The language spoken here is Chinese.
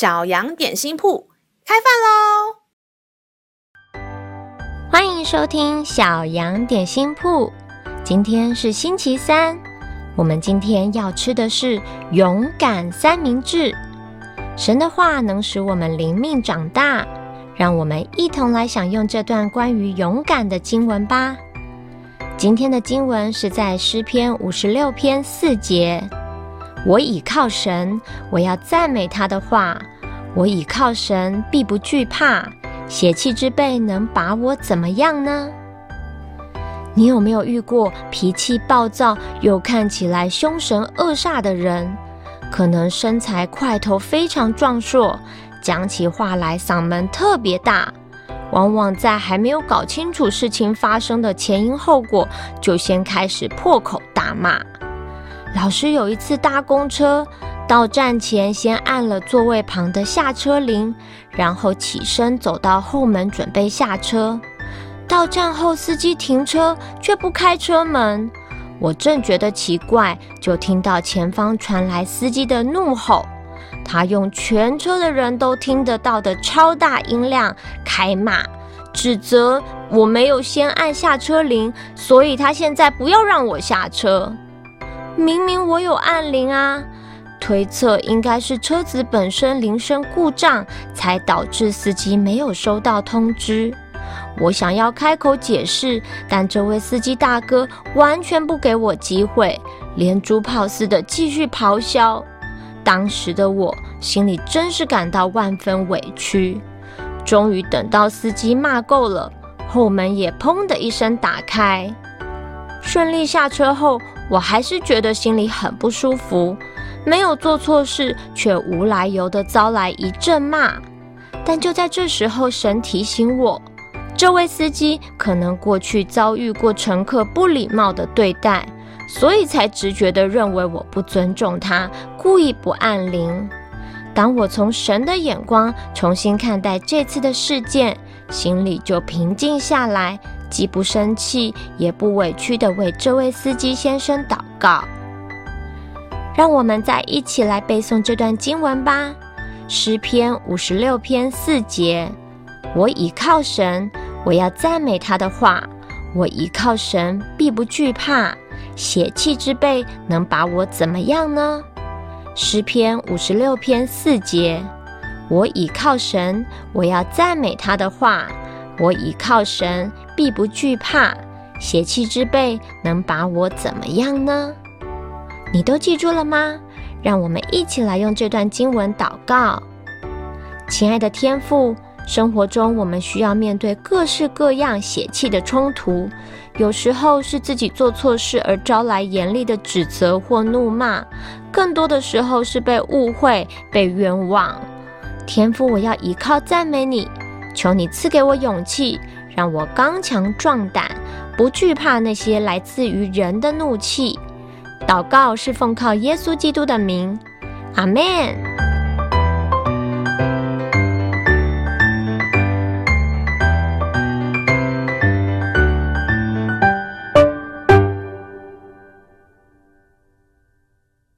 小羊点心铺开饭喽！欢迎收听小羊点心铺。今天是星期三，我们今天要吃的是勇敢三明治。神的话能使我们灵命长大，让我们一同来享用这段关于勇敢的经文吧。今天的经文是在诗篇五十六篇四节。我倚靠神，我要赞美他的话。我倚靠神，必不惧怕。血气之辈能把我怎么样呢？你有没有遇过脾气暴躁又看起来凶神恶煞的人？可能身材块头非常壮硕，讲起话来嗓门特别大，往往在还没有搞清楚事情发生的前因后果，就先开始破口大骂。老师有一次搭公车，到站前先按了座位旁的下车铃，然后起身走到后门准备下车。到站后，司机停车却不开车门。我正觉得奇怪，就听到前方传来司机的怒吼。他用全车的人都听得到的超大音量开骂，指责我没有先按下车铃，所以他现在不要让我下车。明明我有按铃啊，推测应该是车子本身铃声故障，才导致司机没有收到通知。我想要开口解释，但这位司机大哥完全不给我机会，连珠炮似的继续咆哮。当时的我心里真是感到万分委屈。终于等到司机骂够了，后门也砰的一声打开，顺利下车后。我还是觉得心里很不舒服，没有做错事，却无来由地遭来一阵骂。但就在这时候，神提醒我，这位司机可能过去遭遇过乘客不礼貌的对待，所以才直觉地认为我不尊重他，故意不按铃。当我从神的眼光重新看待这次的事件，心里就平静下来。既不生气，也不委屈地为这位司机先生祷告。让我们再一起来背诵这段经文吧，《诗篇》五十六篇四节：我倚靠神，我要赞美他的话。我倚靠神，必不惧怕。血气之辈能把我怎么样呢？《诗篇》五十六篇四节：我倚靠神，我要赞美他的话。我倚靠神，必不惧怕。血气之辈能把我怎么样呢？你都记住了吗？让我们一起来用这段经文祷告。亲爱的天父，生活中我们需要面对各式各样血气的冲突，有时候是自己做错事而招来严厉的指责或怒骂，更多的时候是被误会、被冤枉。天父，我要依靠赞美你。求你赐给我勇气，让我刚强壮胆，不惧怕那些来自于人的怒气。祷告是奉靠耶稣基督的名，阿门。